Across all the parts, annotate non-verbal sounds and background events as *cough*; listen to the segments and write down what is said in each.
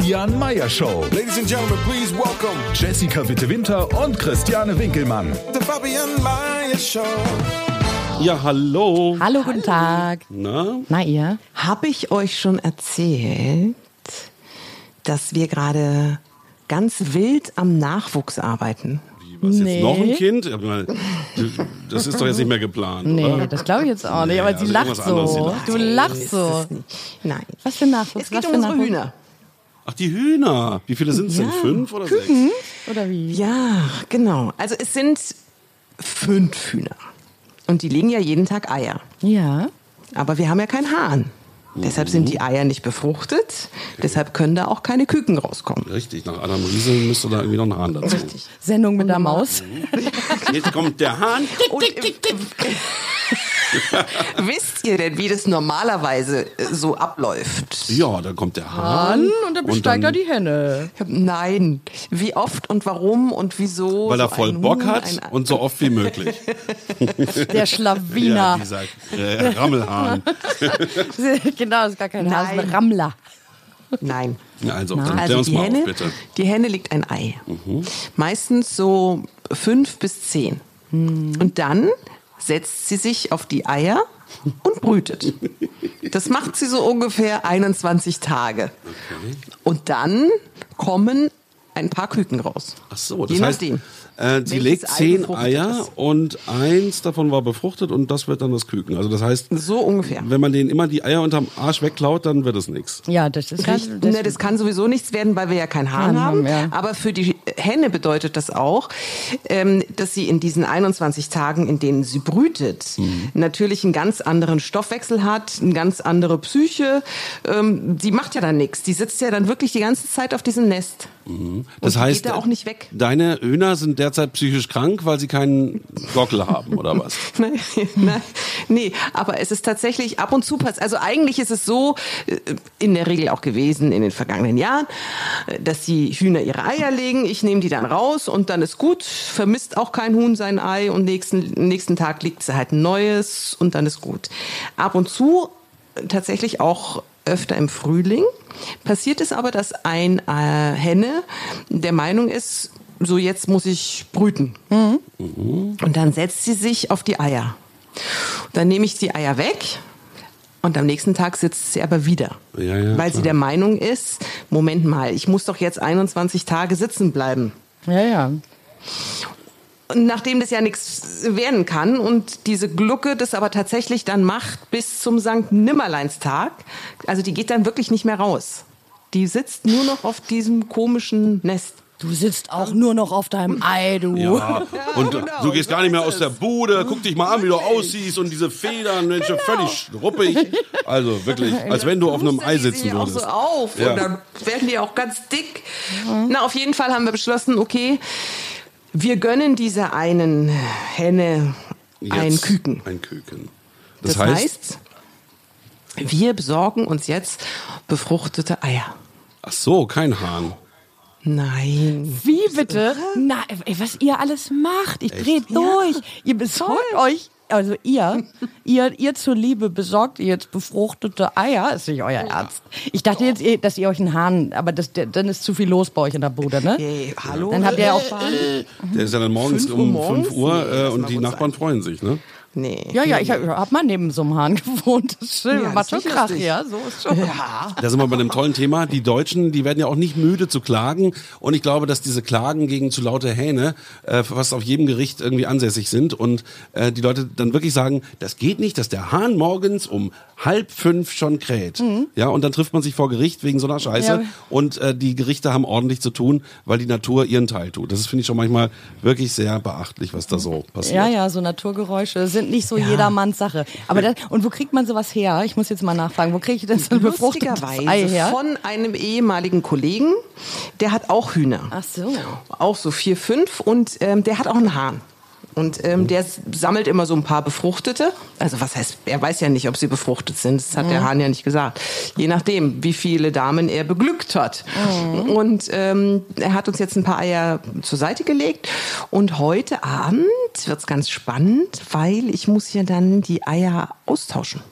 Fabian Meyer Show. Ladies and gentlemen, please welcome Jessica Witte-Winter und Christiane Winkelmann. the Fabian Mayer Show. Ja, hallo. Hallo, guten Tag. Na? Na ihr? Habe ich euch schon erzählt, dass wir gerade ganz wild am Nachwuchs arbeiten? Was jetzt Nee. noch ein Kind? Das ist doch jetzt nicht mehr geplant, Nee, oder? das glaube ich jetzt auch nicht. Nee, Aber sie also lacht anderes, sie so. lacht. Du lachst so. Nein. Was für Nachwuchs? Es geht Was um unsere Nachwuchs? Hühner. Ach, die Hühner. Wie viele sind es denn? Ja. Fünf oder sechs? Oder wie? Ja, genau. Also es sind fünf Hühner. Und die legen ja jeden Tag Eier. Ja. Aber wir haben ja keinen Hahn. Deshalb sind die Eier nicht befruchtet. Deshalb können da auch keine Küken rauskommen. Richtig, nach Adam Riese müsste da irgendwie noch ein Hahn dazu. Sendung mit der Maus. Jetzt kommt der Hahn. Und im, *laughs* wisst ihr denn, wie das normalerweise äh, so abläuft? Ja, dann kommt der Hahn. Und dann besteigt er die Henne. Nein. Wie oft und warum und wieso? Weil er so voll Bock Huhn, hat ein- und so oft wie möglich. *laughs* Der Ja, Schlawiner. dieser äh, Rammelhahn. *laughs* genau, das ist gar kein Hase, Nein. ein Rammler. Nein. Ja, also, dann Also uns die mal Henne, auf, bitte. Mhm. die Henne legt ein Ei. Meistens so fünf bis zehn. Und dann setzt sie sich auf die Eier und brütet. Das macht sie so ungefähr 21 Tage. Und dann kommen ein paar Küken raus. Ach so, das Je heißt, nachdem. Äh, sie legt zehn Eier ist. und eins davon war befruchtet und das wird dann das Küken. Also das heißt, So ungefähr. wenn man denen immer die Eier unterm Arsch wegklaut, dann wird es nichts. Ja, das ist Richtig. Das, ne, das kann sowieso nichts werden, weil wir ja keinen Hahn haben. haben, ja. Aber für die Henne bedeutet das auch, ähm, dass sie in diesen 21 Tagen, in denen sie brütet, Mhm. natürlich einen ganz anderen Stoffwechsel hat, eine ganz andere Psyche. Ähm, die macht ja dann nichts. Die sitzt ja dann wirklich die ganze Zeit auf diesem Nest. Das die heißt, geht da auch nicht weg. deine Hühner sind derzeit psychisch krank, weil sie keinen Gockel haben oder was? *laughs* Nein, nein, nee, aber es ist tatsächlich ab und zu passiert. Also eigentlich ist es so, äh, in der Regel auch gewesen in den vergangenen Jahren, äh, dass die Hühner ihre Eier legen, ich nehme die dann raus und dann ist gut, vermisst auch kein Huhn sein Ei und nächsten, nächsten Tag legt sie halt ein neues und dann ist gut. Ab und zu äh, tatsächlich auch öfter im Frühling. Passiert es aber, dass ein äh, Henne der Meinung ist, so jetzt muss ich brüten. Und dann setzt sie sich auf die Eier. Dann nehme ich die Eier weg und am nächsten Tag sitzt sie aber wieder. Ja, ja, weil sie klar. der Meinung ist, Moment mal, ich muss doch jetzt 21 Tage sitzen bleiben. ja, ja. Und nachdem das ja nichts werden kann und diese Glucke das aber tatsächlich dann macht bis zum Sankt Nimmerleinstag, also die geht dann wirklich nicht mehr raus. Die sitzt nur noch auf diesem komischen Nest. Du sitzt auch nur noch auf deinem Ei, du. Ja. *laughs* Und genau, du gehst gar nicht mehr aus der. Bude, guck dich mal an, wie du aussiehst und diese Federn, Mensch, Genau. völlig ruppig. Also wirklich, als wenn du auf einem Ei Pustern die sitzen sich auch würdest. so auf Ja. und dann werden die auch ganz dick. Na, auf jeden Fall haben wir beschlossen, okay, wir gönnen dieser einen Henne ein Jetzt Küken. Ein Küken. Das, Das, heißt, heißt, wir besorgen uns jetzt befruchtete Eier. ach so, kein Hahn. Nein. Wie bitte? Na, ey, was ihr alles macht. Ich dreh durch. Ihr besorgt euch, also ihr, ihr, ihr zur Liebe besorgt ihr jetzt befruchtete Eier. Ist nicht euer Ernst. Ich dachte jetzt, dass ihr euch einen Hahn, aber das, der, dann ist zu viel los bei euch in der Bude, ne? Hey, hallo? Dann habt ihr auch. Der ist ja dann morgens Fünf um morgens? 5 Uhr Nee, äh, und die Nachbarn sein. freuen sich, ne? Nee. Ja, ja, ich habe hab mal neben so einem Hahn *laughs* gewohnt. Das ist schön, Ja, macht das schon ist Krach, ja. So ist schon. Da sind wir bei einem tollen Thema. Die Deutschen, die werden ja auch nicht müde zu klagen. Und ich glaube, dass diese Klagen gegen zu laute Hähne äh, fast auf jedem Gericht irgendwie ansässig sind. Und äh, die Leute dann wirklich sagen, das geht nicht, dass der Hahn morgens um halb fünf schon kräht. Ja, und dann trifft man sich vor Gericht wegen so einer Scheiße Mhm. Ja. und äh, die Gerichte haben ordentlich zu tun, weil die Natur ihren Teil tut. Das ist, finde ich, schon manchmal wirklich sehr beachtlich, was da so passiert. Ja, ja, so Naturgeräusche sind nicht so jedermanns Sache. Aber das, und wo kriegt man sowas her? Ich muss jetzt mal nachfragen, wo kriege ich denn so ein befruchtetes Ei her? von einem ehemaligen Kollegen, der hat auch Hühner. Ach so. Auch so vier, fünf und ähm, der hat auch einen Hahn. Und ähm, der sammelt immer so ein paar Befruchtete. Also was heißt, er weiß ja nicht, ob sie befruchtet sind. Das hat der Hahn ja nicht gesagt. Je nachdem, wie viele Damen er beglückt hat. Und ähm, er hat uns jetzt ein paar Eier zur Seite gelegt. Und heute Abend wird's ganz spannend, weil ich muss ja dann die Eier austauschen.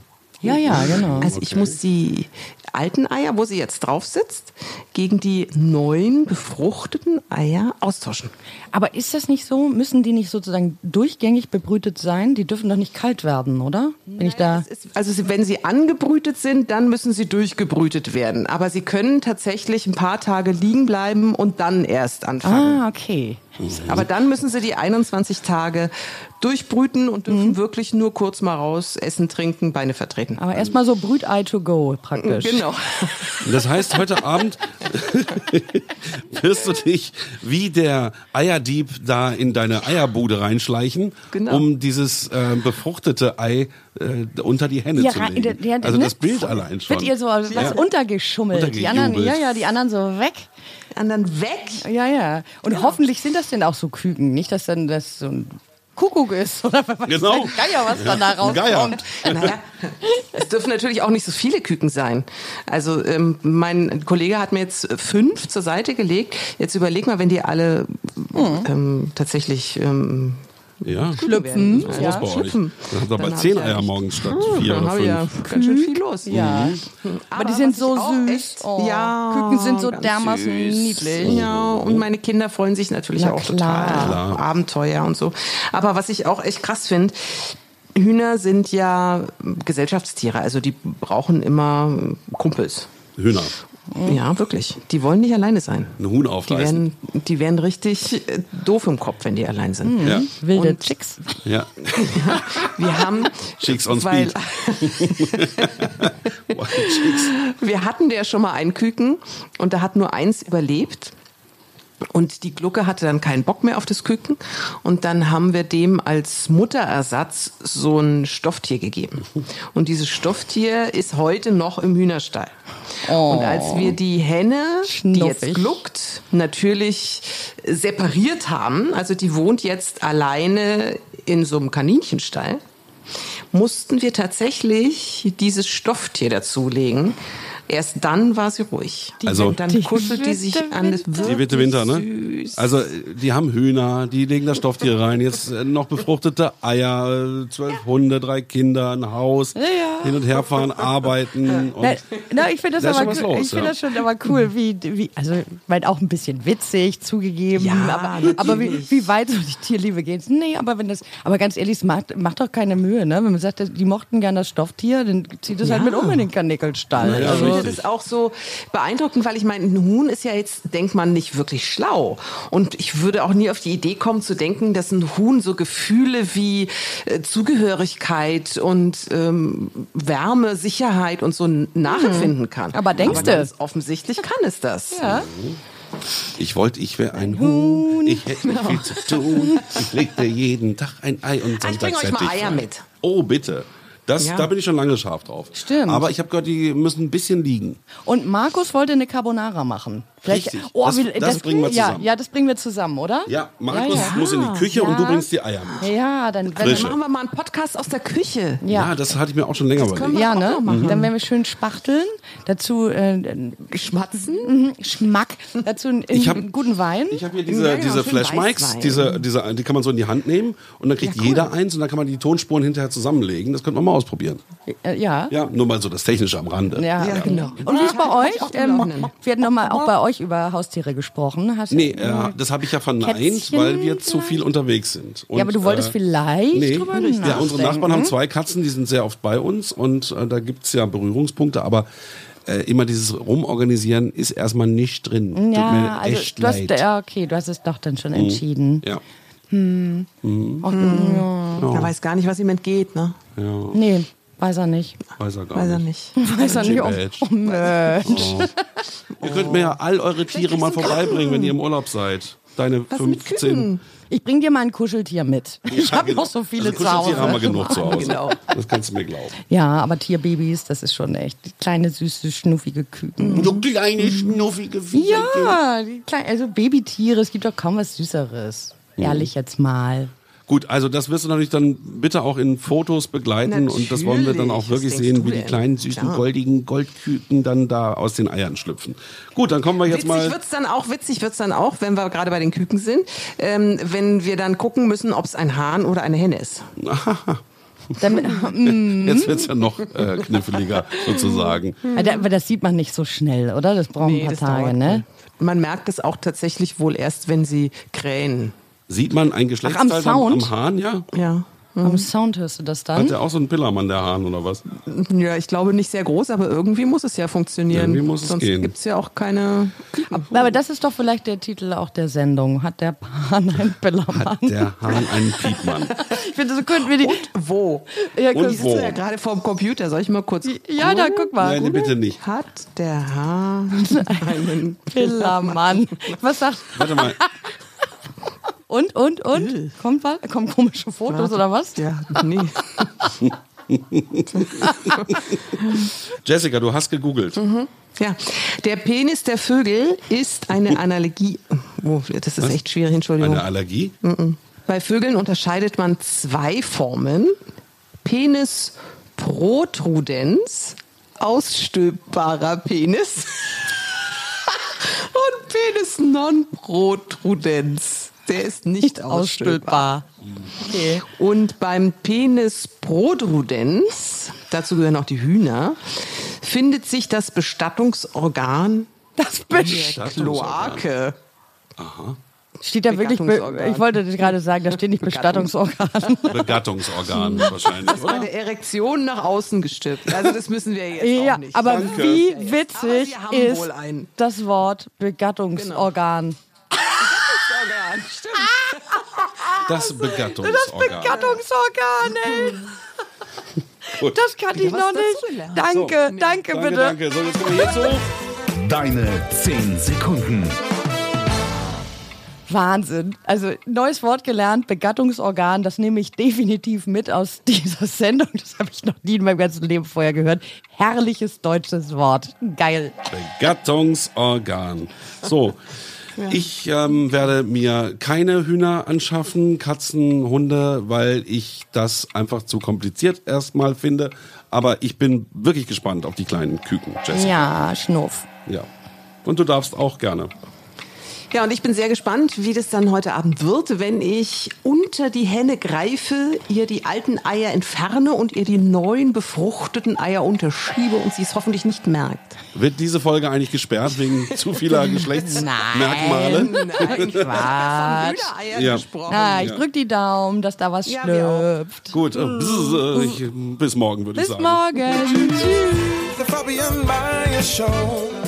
Ja, ja, genau. Also ich muss die alten Eier, wo sie jetzt drauf sitzt, gegen die neuen befruchteten Eier austauschen. Aber ist das nicht so? Müssen die nicht sozusagen durchgängig bebrütet sein? Die dürfen doch nicht kalt werden, oder? Bin ich da? Ist- Also wenn sie angebrütet sind, dann müssen sie durchgebrütet werden. Aber sie können tatsächlich ein paar Tage liegen bleiben und dann erst anfangen. Ah, okay. Aber dann müssen sie die 21 Tage durchbrüten und dürfen wirklich nur kurz mal raus, essen, trinken, Beine vertreten. Aber erstmal so Brütei to go praktisch. Genau. Und *laughs* Das heißt, heute Abend *laughs* wirst du dich wie der Eierdieb da in deine Eierbude reinschleichen, Genau. um dieses äh, befruchtete Ei äh, unter die Henne Ja, zu legen. der- also ne? das Bild allein schon. Wird ihr so was Ja. untergeschummelt? Die anderen, ja, ja, die anderen so weg. Anderen weg. Ja, ja. Und hoffentlich sind das denn auch so Küken, nicht, dass dann das so ein Kuckuck ist *laughs* oder was weiß Genau. der Geier, was dann da rauskommt. Naja, es dürfen natürlich auch nicht so viele Küken sein. Also ähm, mein Kollege hat mir jetzt fünf zur Seite gelegt. Jetzt überleg mal, wenn die alle ähm, tatsächlich ähm, Ja, schlüpfen. das Ja, schlüpfen. Dann habt ihr Dann bald hab zehn Eier morgens statt Hm, vier dann oder ich ja fünf. ganz schön viel los. Ja. Aber die sind so süß. echt- Oh, ja, Küken sind so ganz dermaßen süß. niedlich. Ja, und meine Kinder freuen sich natürlich Na auch klar. total. Klar. Abenteuer und so. Aber was ich auch echt krass finde, Hühner sind ja Gesellschaftstiere, also die brauchen immer Kumpels. Hühner. Ja, wirklich. Die wollen nicht alleine sein. Ein Huhn Die aufreißen. werden, die werden richtig äh, doof im Kopf, wenn die allein sind. Ja. Wilde Und- Chicks. Ja. *laughs* Wir haben, Chicks on weil, Speed. *laughs* Chicks. wir hatten ja schon mal einen Küken und da hat nur eins überlebt. Und die Glucke hatte dann keinen Bock mehr auf das Küken. Und dann haben wir dem als Mutterersatz so ein Stofftier gegeben. Und dieses Stofftier ist heute noch im Hühnerstall. Und als wir die Henne, die jetzt Schnuffig. gluckt, natürlich separiert haben, also die wohnt jetzt alleine in so einem Kaninchenstall, mussten wir tatsächlich dieses Stofftier dazulegen. Erst dann war sie ruhig. Also- und dann kuschelt die sich an das Die Witte Winter, ne? Süß. Also, die haben Hühner, die legen da Stofftiere rein, jetzt äh, noch befruchtete Eier, äh, zwölf Hunde, drei Kinder, ein Haus, hin und her fahren, arbeiten. Und Na, na, ich finde das, Da aber cool. los, ich finde ja. das schon aber cool, wie, wie also weil auch ein bisschen witzig zugegeben, Ja, aber, aber wie, wie weit so die Tierliebe geht. Nee, aber wenn das, aber ganz ehrlich, es macht, macht doch keine Mühe, ne? Wenn man sagt, die mochten gern das Stofftier, dann zieht es halt mit um in den Kanickelstall. Ja, Ich also, finde das auch so beeindruckend, weil ich meine, ein Huhn ist ja jetzt, denkt man, nicht wirklich schlau. Und ich würde auch nie auf die Idee kommen zu denken, dass ein Huhn so Gefühle wie äh, Zugehörigkeit und ähm, Wärme, Sicherheit und so nachempfinden kann. Hm. Aber denkst du? offensichtlich kann es das. ja. ich wollte, ich wäre ein Huhn, ich hätte nicht viel zu tun. Ich legte jeden Tag ein Ei und Ah, ich bringe euch mal Eier mit. Oh, bitte. Das, Ja. Da bin ich schon lange scharf drauf. Stimmt. Aber ich habe gehört, die müssen ein bisschen liegen. Und Markus wollte eine Carbonara machen. Vielleicht, Richtig. Oh, Das- wie- das bringen wir ja, zusammen. Ja, das bringen wir zusammen, oder? Ja, Markus ja. muss in die Küche und du Ja. bringst die Eier mit. Ja, dann Dann machen wir mal einen Podcast aus der Küche. Ja, das hatte ich mir auch schon länger überlegt. wir Ja, ne? machen. Dann werden wir schön spachteln. Dazu äh, Schmatzen. mhm, Schmack. Dazu einen, Ich hab- einen guten Wein. Ich habe hier diese, Ja, genau, diese Flash Mics, diese, diese, die kann man so in die Hand nehmen und dann kriegt jeder eins und dann kann man die Tonspuren hinterher zusammenlegen. Das könnte man mal ausprobieren. Äh, ja. Ja, nur mal so das Technische am Rande. Ja, Ja, genau. Und wie ist bei euch? Ähm, wir hatten noch mal auch bei euch über Haustiere gesprochen. Hast, Nee, äh, das habe ich ja verneint, Kätzchen weil wir zu viel unterwegs sind. Und, ja, aber du wolltest äh, vielleicht Nee, drüber ja, unsere nachdenken. Nachbarn haben zwei Katzen, die sind sehr oft bei uns und äh, da gibt's ja Berührungspunkte, aber äh, immer dieses Rumorganisieren ist erstmal nicht drin. Tut mir Ja, also du hast, leid. Mhm. ja, okay, du hast es doch dann schon entschieden. Ja. Er weiß gar nicht, was ihm entgeht, ne? Nee, weiß er nicht. Weiß er gar Weiß er nicht. Weiß er nicht. Oh, oh Mensch. Ihr könnt mir ja all eure Tiere mal vorbeibringen, wenn ihr im Urlaub seid. Deine Was mit 15. Küken? Ich bring dir mal ein Kuscheltier mit. Ich Ja, habe genau. noch so viele also zu Hause. Kuscheltiere haben wir genug zu Hause. Genau. Das kannst du mir glauben. Ja, aber Tierbabys, das ist schon echt kleine, süße, schnuffige Küken. Du kleine, schnuffige Viecher. Ja, die kleinen, also Babytiere, es gibt doch kaum was Süßeres. Ehrlich jetzt mal. Gut, also das wirst du natürlich dann bitte auch in Fotos begleiten und das wollen wir dann auch Natürlich. wirklich sehen, wie die kleinen, süßen, Klar. goldigen Goldküken dann da aus den Eiern schlüpfen. Gut, dann kommen wir jetzt Witzig mal. wird's dann auch, witzig wird's dann auch, wenn wir gerade bei den Küken sind, ähm, wenn wir dann gucken müssen, ob es ein Hahn oder eine Henne ist. *laughs* Damit, Jetzt wird's ja noch äh, kniffliger *laughs* sozusagen. aber das sieht man nicht so schnell, oder? Das braucht ein paar Tage, ne? Man merkt es auch tatsächlich wohl erst, wenn sie krähen. Sieht man ein Geschlechtsteil am, Sound? am Hahn, ja? Ja. Am Sound hörst du das Hat dann? der auch so einen Pillermann, der Hahn, oder was? Ja, ich glaube nicht sehr groß, aber irgendwie muss es ja funktionieren. Irgendwie muss es Sonst gehen. gibt's ja auch keine. Aber das ist doch vielleicht der Titel auch der Sendung. Hat der Pan ein Pillermann? Hat der Hahn einen Piepmann? Ich finde, so könnten wir die. Wo? Ja, Und wo? Ja, gerade vor dem Computer. Soll ich mal kurz. ja da guck mal. Nein, bitte nicht. Hat der Hahn *laughs* einen Pillermann. Was sagt. Warte mal. *laughs* Und, und, und? Kommt was? Kommen komische Fotos oder was? Ja, nee. *laughs* Jessica, du hast gegoogelt. Ja, der Penis der Vögel ist eine Analogie. Oh, das ist Was? echt schwierig, Entschuldigung. Eine Allergie? Bei Vögeln unterscheidet man zwei Formen. Penis protrudens, ausstülpbarer Penis. *laughs* Und Penis non protrudens. Der ist nicht ausstülpbar. Okay. Und beim Penis protrudens, dazu gehören auch die Hühner, findet sich das Bestattungsorgan Das der Best Kloake. steht da wirklich. Be Bestattungsorgan. ich wollte gerade sagen, da steht nicht Bestattungsorgan. Begattungsorgan *laughs* wahrscheinlich, Bei oder? der Erektion nach außen gestülpt. Also das müssen wir jetzt ja, auch nicht. aber Danke. wie Aber witzig wohl ist das Wort Begattungsorgan? Organ, stimmt. *laughs* Das Begattungsorgan. Begattungsorgan, ey. *laughs* Gut. Das kannte ich noch nicht. Danke, So. danke, Danke, bitte. danke. So, jetzt kommen wir hierzu. Deine 10 Sekunden. Wahnsinn. Also neues Wort gelernt, Begattungsorgan, das nehme ich definitiv mit aus *laughs* dieser Sendung. Das habe ich noch nie in meinem ganzen Leben vorher gehört. Herrliches deutsches Wort. Geil. Begattungsorgan. So. Ich ähm, werde mir keine Hühner anschaffen, Katzen, Hunde, weil ich das einfach zu kompliziert erstmal finde. Aber ich bin wirklich gespannt auf die kleinen Küken, Jessica. Ja, Schnuff. Ja. Und du darfst auch gerne. Ja, und ich bin sehr gespannt, wie das dann heute Abend wird, wenn ich unter die Henne greife, ihr die alten Eier entferne und ihr die neuen befruchteten Eier unterschiebe und sie es hoffentlich nicht merkt. Wird diese Folge eigentlich gesperrt wegen *laughs* zu vieler Geschlechtsmerkmale? Nein, Quatsch. Hühnereier Ja. gesprochen. Ah, ich drück die Daumen, dass da was Ja, schlüpft. Gut, äh, bzz, äh, ich, bis morgen würde ich Bis sagen. morgen. Tschüss.